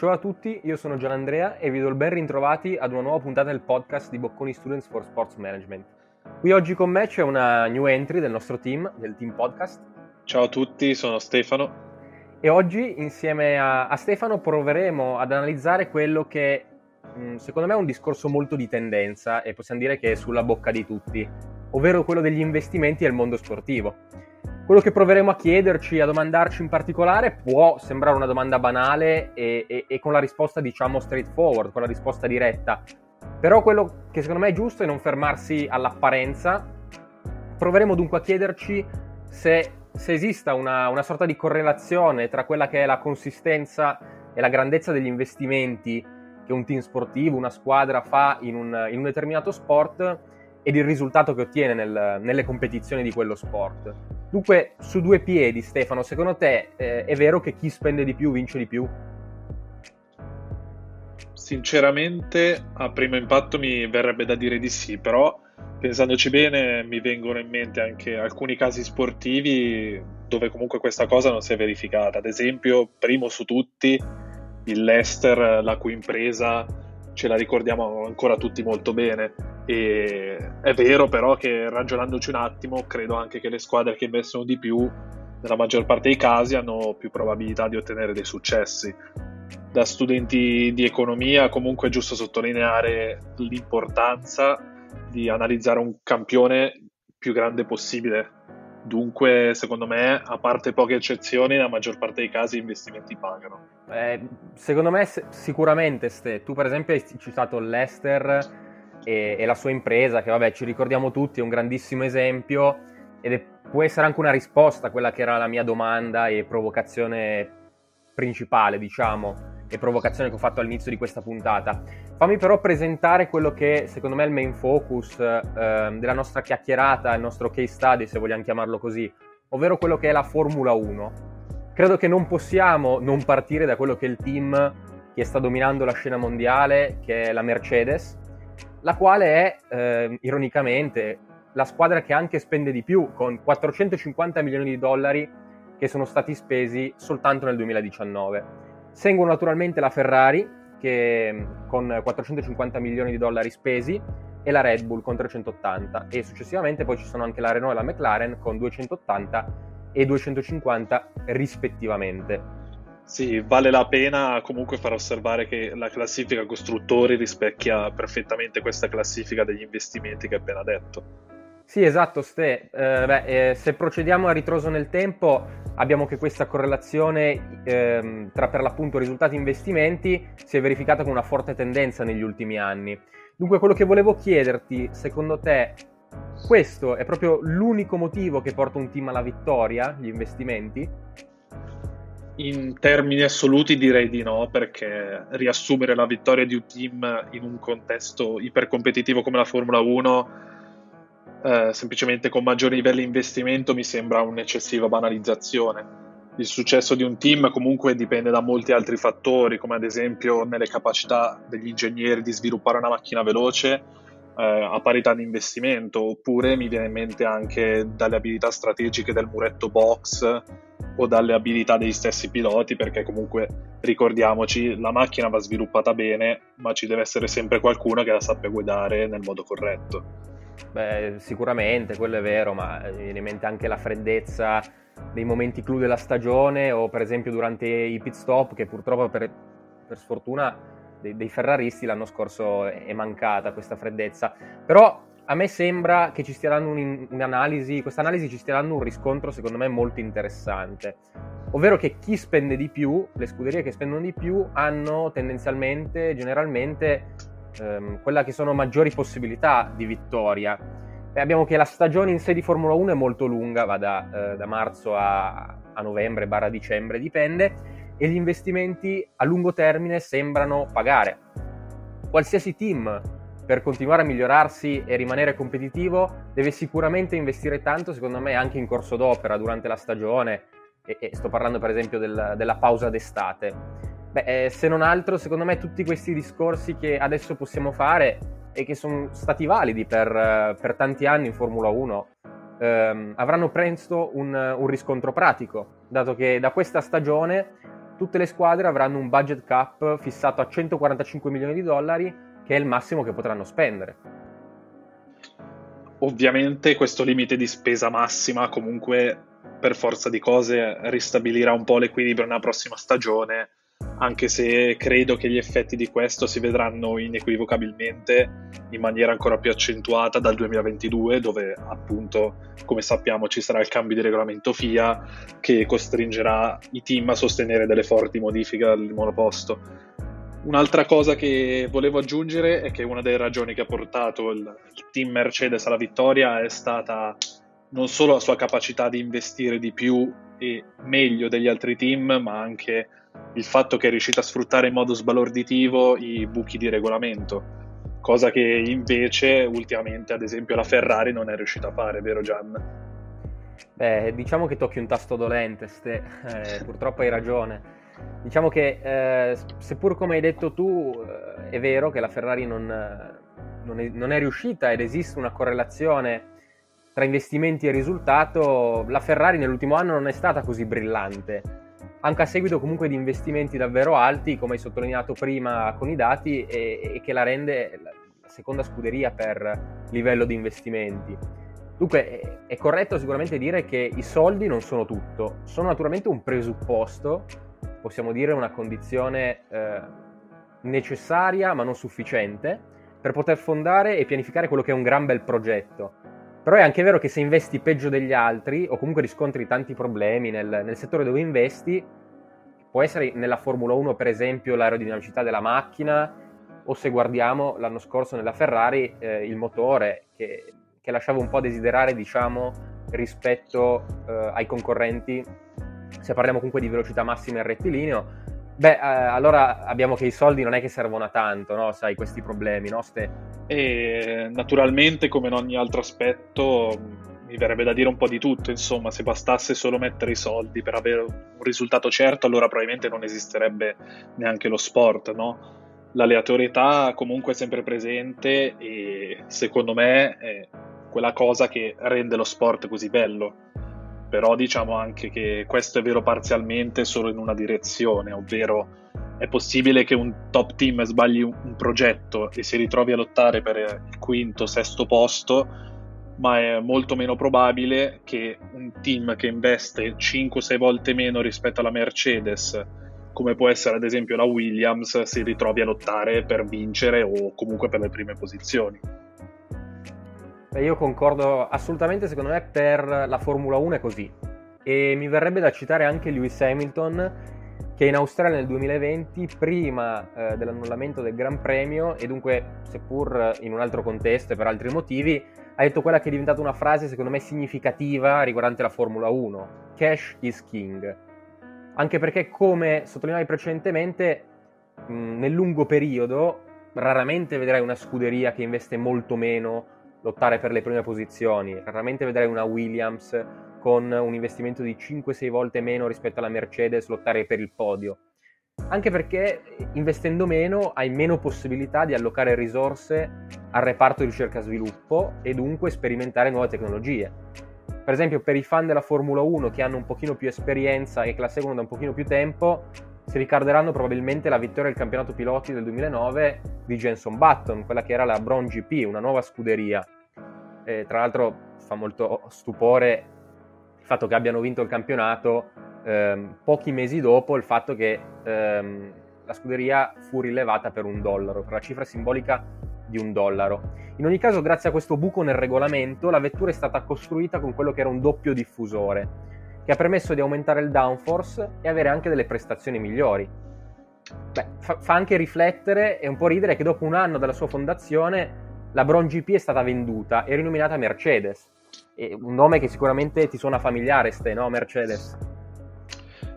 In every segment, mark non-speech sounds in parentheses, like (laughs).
Ciao a tutti, io sono Gian Andrea e vi do il ben ritrovati ad una nuova puntata del podcast di Bocconi Students for Sports Management. Qui oggi con me c'è una new entry del nostro team, del team podcast. Ciao a tutti, sono Stefano. E oggi insieme a, a Stefano proveremo ad analizzare quello che mh, secondo me è un discorso molto di tendenza e possiamo dire che è sulla bocca di tutti, ovvero quello degli investimenti nel mondo sportivo. Quello che proveremo a chiederci, a domandarci in particolare, può sembrare una domanda banale e, e, e, con la risposta, diciamo, straightforward, con la risposta diretta. Però quello che secondo me è giusto è non fermarsi all'apparenza. Proveremo dunque a chiederci se, se esista una, una sorta di correlazione tra quella che è la consistenza e la grandezza degli investimenti che un team sportivo, una squadra fa in un, in un determinato sport ed il risultato che ottiene nel, nelle competizioni di quello sport. Dunque, su due piedi, Stefano, secondo te eh, è vero che chi spende di più vince di più? Sinceramente, a primo impatto mi verrebbe da dire di sì, però pensandoci bene mi vengono in mente anche alcuni casi sportivi dove comunque questa cosa non si è verificata. Ad esempio, primo su tutti, il Leicester, la cui impresa ce la ricordiamo ancora tutti molto bene. E è vero però che ragionandoci un attimo, credo anche che le squadre che investono di più, nella maggior parte dei casi, hanno più probabilità di ottenere dei successi. Da studenti di economia comunque è giusto sottolineare l'importanza di analizzare un campione più grande possibile. Dunque, secondo me, a parte poche eccezioni, nella maggior parte dei casi gli investimenti pagano. Eh, secondo me, sicuramente, Ste. Tu, per esempio, hai citato l'Ester e, e, la sua impresa, che vabbè ci ricordiamo tutti, è un grandissimo esempio ed è, può essere anche una risposta a quella che era la mia domanda e provocazione principale, diciamo, e provocazione che ho fatto all'inizio di questa puntata. Fammi però presentare quello che secondo me è il main focus eh, della nostra chiacchierata, il nostro case study, se vogliamo chiamarlo così, ovvero quello che è la Formula 1. Credo che non possiamo non partire da quello che è il team che sta dominando la scena mondiale, che è la Mercedes, la quale è, eh, ironicamente, la squadra che anche spende di più, con 450 milioni di dollari che sono stati spesi soltanto nel 2019. Seguono naturalmente la Ferrari, che, con 450 milioni di dollari spesi, e la Red Bull con 380, e successivamente poi ci sono anche la Renault e la McLaren con 280 e 250 rispettivamente. Sì, vale la pena comunque far osservare che la classifica costruttori rispecchia perfettamente questa classifica degli investimenti che hai appena detto. Sì, esatto, Ste. Eh, beh, eh, se procediamo a ritroso nel tempo, abbiamo che questa correlazione eh, tra per l'appunto risultati e investimenti si è verificata con una forte tendenza negli ultimi anni. Dunque, quello che volevo chiederti, secondo te, questo è proprio l'unico motivo che porta un team alla vittoria, gli investimenti? In termini assoluti direi di no, perché riassumere la vittoria di un team in un contesto ipercompetitivo come la Formula 1, eh, semplicemente con maggiori livelli di investimento, mi sembra un'eccessiva banalizzazione. Il successo di un team comunque dipende da molti altri fattori, come ad esempio nelle capacità degli ingegneri di sviluppare una macchina veloce eh, a parità di investimento, oppure mi viene in mente anche dalle abilità strategiche del muretto box o dalle abilità degli stessi piloti, perché comunque ricordiamoci, la macchina va sviluppata bene, ma ci deve essere sempre qualcuno che la sappia guidare nel modo corretto. Beh, sicuramente, quello è vero, ma mi viene in mente anche la freddezza dei momenti clou della stagione o per esempio durante i pit stop che purtroppo per, per sfortuna dei, dei ferraristi l'anno scorso è mancata questa freddezza. Però a me sembra che ci stia dando un, un'analisi, questa analisi ci stia dando un riscontro secondo me molto interessante, ovvero che chi spende di più, le scuderie che spendono di più, hanno tendenzialmente, generalmente, ehm, quella che sono maggiori possibilità di vittoria. E abbiamo che la stagione in sé di Formula 1 è molto lunga, va da, eh, da marzo a, a novembre, barra dicembre, dipende, e gli investimenti a lungo termine sembrano pagare. Qualsiasi team per continuare a migliorarsi e rimanere competitivo deve sicuramente investire tanto, secondo me, anche in corso d'opera durante la stagione, e, e sto parlando per esempio del, della pausa d'estate. Beh, eh, se non altro, secondo me tutti questi discorsi che adesso possiamo fare e che sono stati validi per, per tanti anni in Formula 1 ehm, avranno presto un, un riscontro pratico, dato che da questa stagione tutte le squadre avranno un budget cap fissato a 145 milioni di dollari, che è il massimo che potranno spendere. Ovviamente questo limite di spesa massima comunque per forza di cose ristabilirà un po' l'equilibrio nella prossima stagione anche se credo che gli effetti di questo si vedranno inequivocabilmente in maniera ancora più accentuata dal 2022, dove appunto, come sappiamo, ci sarà il cambio di regolamento FIA che costringerà i team a sostenere delle forti modifiche al monoposto. Un'altra cosa che volevo aggiungere è che una delle ragioni che ha portato il, team Mercedes alla vittoria è stata non solo la sua capacità di investire di più e meglio degli altri team, ma anche il fatto che è riuscita a sfruttare in modo sbalorditivo i buchi di regolamento, cosa che invece ultimamente, ad esempio, la Ferrari non è riuscita a fare, vero Gian? Beh, diciamo che tocchi un tasto dolente, Ste. Eh, purtroppo hai ragione. Diciamo che, eh, seppur come hai detto tu, eh, è vero che la Ferrari non, non, è, non è riuscita ed esiste una correlazione tra investimenti e risultato, la Ferrari nell'ultimo anno non è stata così brillante anche a seguito comunque di investimenti davvero alti, come hai sottolineato prima con i dati, e, e che la rende la seconda scuderia per livello di investimenti. Dunque è corretto sicuramente dire che i soldi non sono tutto, sono naturalmente un presupposto, possiamo dire una condizione eh, necessaria ma non sufficiente per poter fondare e pianificare quello che è un gran bel progetto. Però è anche vero che se investi peggio degli altri o comunque riscontri tanti problemi nel, nel settore dove investi, può essere nella Formula 1 per esempio l'aerodinamicità della macchina o se guardiamo l'anno scorso nella Ferrari eh, il motore che, che, lasciava un po' a desiderare diciamo rispetto eh, ai concorrenti. Se parliamo comunque di velocità massima in rettilineo Beh, eh, allora abbiamo che i soldi non è che servono a tanto, no? Sai, questi problemi, no, Ste? E naturalmente, come in ogni altro aspetto, mi verrebbe da dire un po' di tutto, insomma, se bastasse solo mettere i soldi per avere un risultato certo, allora probabilmente non esisterebbe neanche lo sport, no? L'aleatorietà comunque è sempre presente e secondo me è quella cosa che rende lo sport così bello però diciamo anche che questo è vero parzialmente solo in una direzione, ovvero è possibile che un top team sbagli un, progetto e si ritrovi a lottare per il quinto, sesto posto, ma è molto meno probabile che un team che investe 5-6 volte meno rispetto alla Mercedes, come può essere ad esempio la Williams, si ritrovi a lottare per vincere o comunque per le prime posizioni. Beh, io concordo assolutamente, secondo me per la Formula 1 è così. E mi verrebbe da citare anche Lewis Hamilton, che in Australia nel 2020, prima eh, dell'annullamento del Gran Premio, e dunque seppur in un altro contesto e per altri motivi, ha detto quella che è diventata una frase secondo me significativa riguardante la Formula 1. Cash is king. Anche perché, come sottolineavi precedentemente, mh, nel lungo periodo raramente vedrai una scuderia che investe molto meno lottare per le prime posizioni. Raramente vedrai una Williams con un investimento di 5-6 volte meno rispetto alla Mercedes lottare per il podio. Anche perché investendo meno hai meno possibilità di allocare risorse al reparto di ricerca e sviluppo e dunque sperimentare nuove tecnologie. Per esempio, per i fan della Formula 1 che hanno un pochino più esperienza e che la seguono da un pochino più tempo, si ricorderanno probabilmente la vittoria del campionato piloti del 2009 di Jenson Button, quella che era la Brown GP, una nuova scuderia. E, tra l'altro fa molto stupore il fatto che abbiano vinto il campionato ehm, pochi mesi dopo il fatto che ehm, la scuderia fu rilevata per un dollaro, per la cifra simbolica di un dollaro. In ogni caso, grazie a questo buco nel regolamento, la vettura è stata costruita con quello che era un doppio diffusore che ha permesso di aumentare il downforce e avere anche delle prestazioni migliori. Beh, fa, fa, anche riflettere e un po' ridere che dopo un anno dalla sua fondazione la Bron GP è stata venduta e rinominata Mercedes. E un nome che sicuramente ti suona familiare, Ste, no? Mercedes.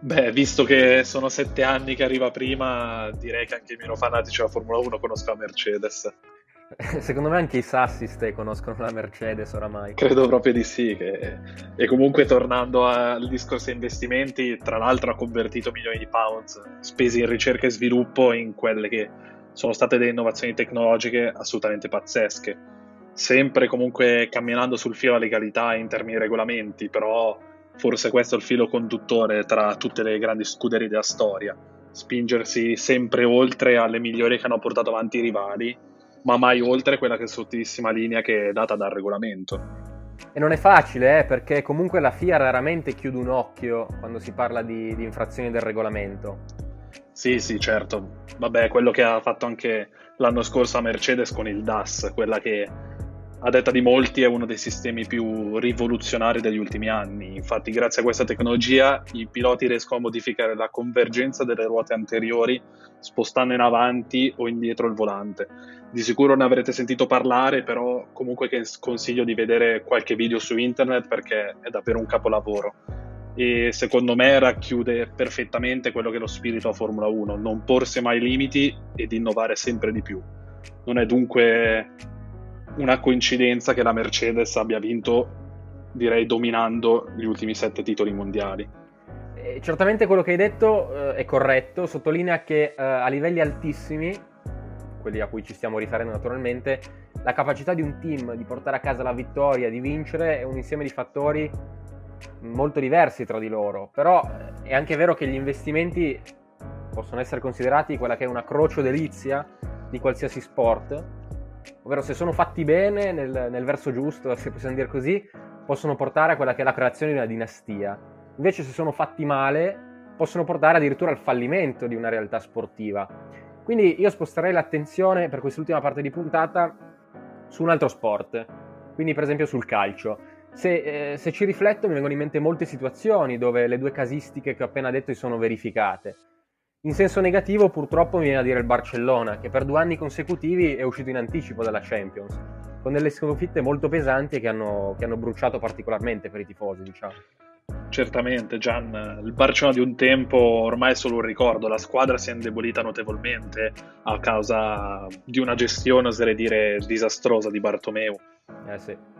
Beh, visto che sono sette anni che arriva prima, direi che anche i meno fanatici della Formula 1 conoscono Mercedes. (laughs) Secondo me anche i Sassiste conoscono la Mercedes oramai. Credo proprio di sì. Che... E comunque tornando al discorso investimenti, tra l'altro ha convertito milioni di pounds spesi in ricerca e sviluppo in quelle che sono state delle innovazioni tecnologiche assolutamente pazzesche. Sempre comunque camminando sul filo della legalità in termini regolamenti, però forse questo è il filo conduttore tra tutte le grandi scuderie della storia, spingersi sempre oltre alle migliori che hanno portato avanti i rivali, ma mai oltre quella che è sottilissima linea che è data dal regolamento. E non è facile, eh, perché comunque la FIA raramente chiude un occhio quando si parla di, di infrazioni del regolamento. Sì, sì, certo. Vabbè, quello che ha fatto anche l'anno scorso a Mercedes con il DAS, quella che a detta di molti è uno dei sistemi più rivoluzionari degli ultimi anni. Infatti, grazie a questa tecnologia, i piloti riescono a modificare la convergenza delle ruote anteriori spostando in avanti o indietro il volante. Di sicuro ne avrete sentito parlare, però comunque consiglio di vedere qualche video su internet perché è davvero un capolavoro. E secondo me racchiude perfettamente quello che è lo spirito a Formula 1, non porsi mai limiti ed innovare sempre di più. Non è dunque una coincidenza che la Mercedes abbia vinto, direi, dominando gli ultimi sette titoli mondiali. Eh, certamente quello che hai detto eh, è corretto, sottolinea che eh, a livelli altissimi, quelli a cui ci stiamo riferendo naturalmente, la capacità di un team di portare a casa la vittoria, di vincere, è un insieme di fattori molto diversi tra di loro, però eh, è anche vero che gli investimenti possono essere considerati quella che è una croce delizia di qualsiasi sport ovvero se sono fatti bene nel, nel, verso giusto, se possiamo dire così, possono portare a quella che è la creazione di una dinastia. Invece se sono fatti male, possono portare addirittura al fallimento di una realtà sportiva. Quindi io sposterei l'attenzione per quest'ultima parte di puntata su un altro sport, quindi per esempio sul calcio. Se, eh, se ci rifletto mi vengono in mente molte situazioni dove le due casistiche che ho appena detto si sono verificate in senso negativo purtroppo mi viene a dire il Barcellona, che per due anni consecutivi è uscito in anticipo dalla Champions, con delle sconfitte molto pesanti che hanno, che hanno bruciato particolarmente per i tifosi, diciamo. Certamente, Gian, il Barcellona di un tempo ormai è solo un ricordo, la squadra si è indebolita notevolmente a causa di una gestione, oserei dire, disastrosa di Bartomeu. Eh sì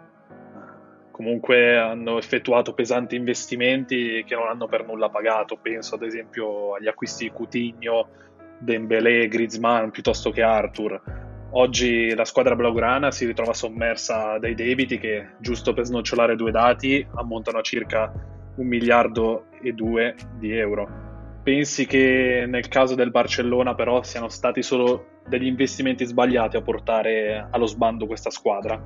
comunque hanno effettuato pesanti investimenti che non hanno per nulla pagato. Penso ad esempio agli acquisti di Coutinho, Dembélé, Griezmann piuttosto che Arthur. Oggi la squadra blaugrana si ritrova sommersa dai debiti che, giusto per snocciolare due dati, ammontano a circa un miliardo e due di euro. Pensi che nel caso del Barcellona però siano stati solo degli investimenti sbagliati a portare allo sbando questa squadra?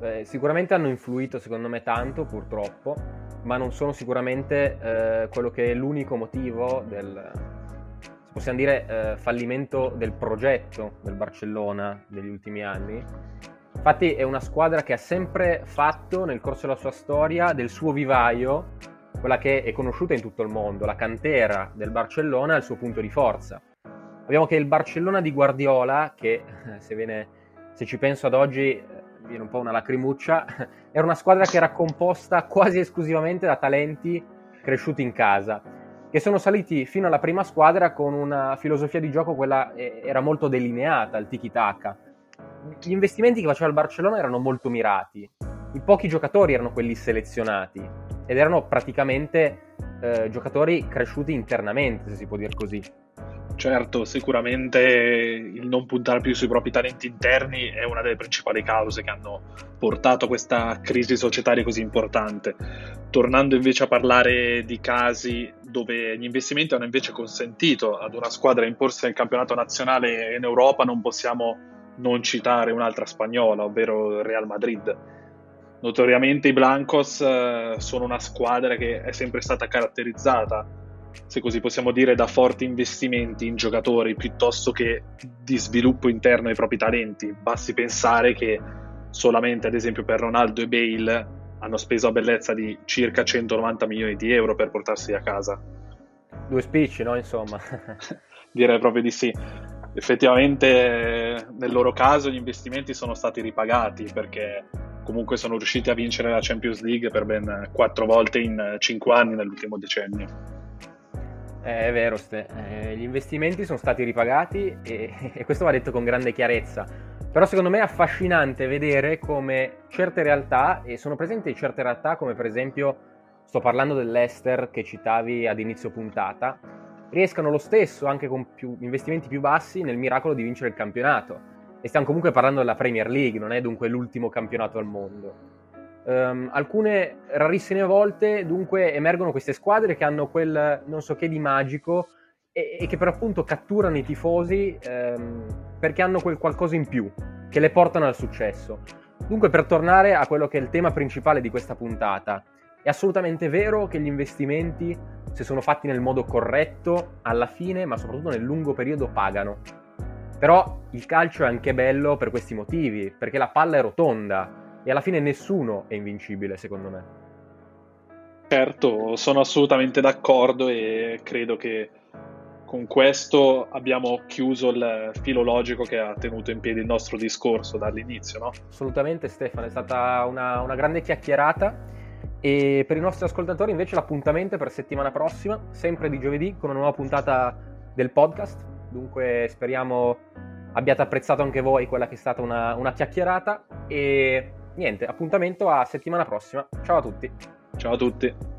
Eh, sicuramente hanno influito secondo me tanto purtroppo, ma non sono sicuramente eh, quello che è l'unico motivo del, possiamo dire, eh, fallimento del progetto del Barcellona negli ultimi anni. Infatti è una squadra che ha sempre fatto nel corso della sua storia del suo vivaio quella che è conosciuta in tutto il mondo, la cantera del Barcellona il suo punto di forza. Abbiamo che il Barcellona di Guardiola, che se, viene, se ci penso ad oggi viene un po' una lacrimuccia, (laughs) era una squadra che era composta quasi esclusivamente da talenti cresciuti in casa, che sono saliti fino alla prima squadra con una filosofia di gioco, quella eh, era molto delineata, il tiki-taka. Gli investimenti che faceva il Barcellona erano molto mirati, i pochi giocatori erano quelli selezionati ed erano praticamente eh, giocatori cresciuti internamente, se si può dire così. Certo, sicuramente il non puntare più sui propri talenti interni è una delle principali cause che hanno portato a questa crisi societaria così importante. Tornando invece a parlare di casi dove gli investimenti hanno invece consentito ad una squadra a imporsi nel campionato nazionale in Europa, non possiamo non citare un'altra spagnola, ovvero il Real Madrid. Notoriamente i Blancos eh, sono una squadra che è sempre stata caratterizzata se così possiamo dire, da forti investimenti in giocatori piuttosto che di sviluppo interno ai propri talenti. Basti pensare che solamente, ad esempio, per Ronaldo e Bale hanno speso a bellezza di circa 190 milioni di euro per portarsi a casa. Due spicci, no? Insomma. (laughs) Direi proprio di sì. Effettivamente nel loro caso gli investimenti sono stati ripagati perché comunque sono riusciti a vincere la Champions League per ben quattro volte in cinque anni nell'ultimo decennio. Eh, è vero, Ste. Eh, gli investimenti sono stati ripagati e, (laughs) e, questo va detto con grande chiarezza. Però secondo me è affascinante vedere come certe realtà, e sono presenti certe realtà come per esempio, sto parlando dell'Ester che citavi ad inizio puntata, riescano lo stesso, anche con più, investimenti più bassi, nel miracolo di vincere il campionato. E stiamo comunque parlando della Premier League, non è dunque l'ultimo campionato al mondo. Um, alcune rarissime volte dunque emergono queste squadre che hanno quel non so che di magico e, e che per appunto catturano i tifosi um, perché hanno quel qualcosa in più che le portano al successo. Dunque per tornare a quello che è il tema principale di questa puntata, è assolutamente vero che gli investimenti, se sono fatti nel modo corretto, alla fine, ma soprattutto nel lungo periodo, pagano. Però il calcio è anche bello per questi motivi, perché la palla è rotonda e alla fine nessuno è invincibile, secondo me. Certo, sono assolutamente d'accordo e credo che con questo abbiamo chiuso il filo logico che ha tenuto in piedi il nostro discorso dall'inizio, no? Assolutamente Stefano, è stata una, una grande chiacchierata e per i nostri ascoltatori invece l'appuntamento è per settimana prossima, sempre di giovedì, con una nuova puntata del podcast. Dunque speriamo abbiate apprezzato anche voi quella che è stata una, una chiacchierata e niente, appuntamento a settimana prossima. Ciao a tutti. Ciao a tutti.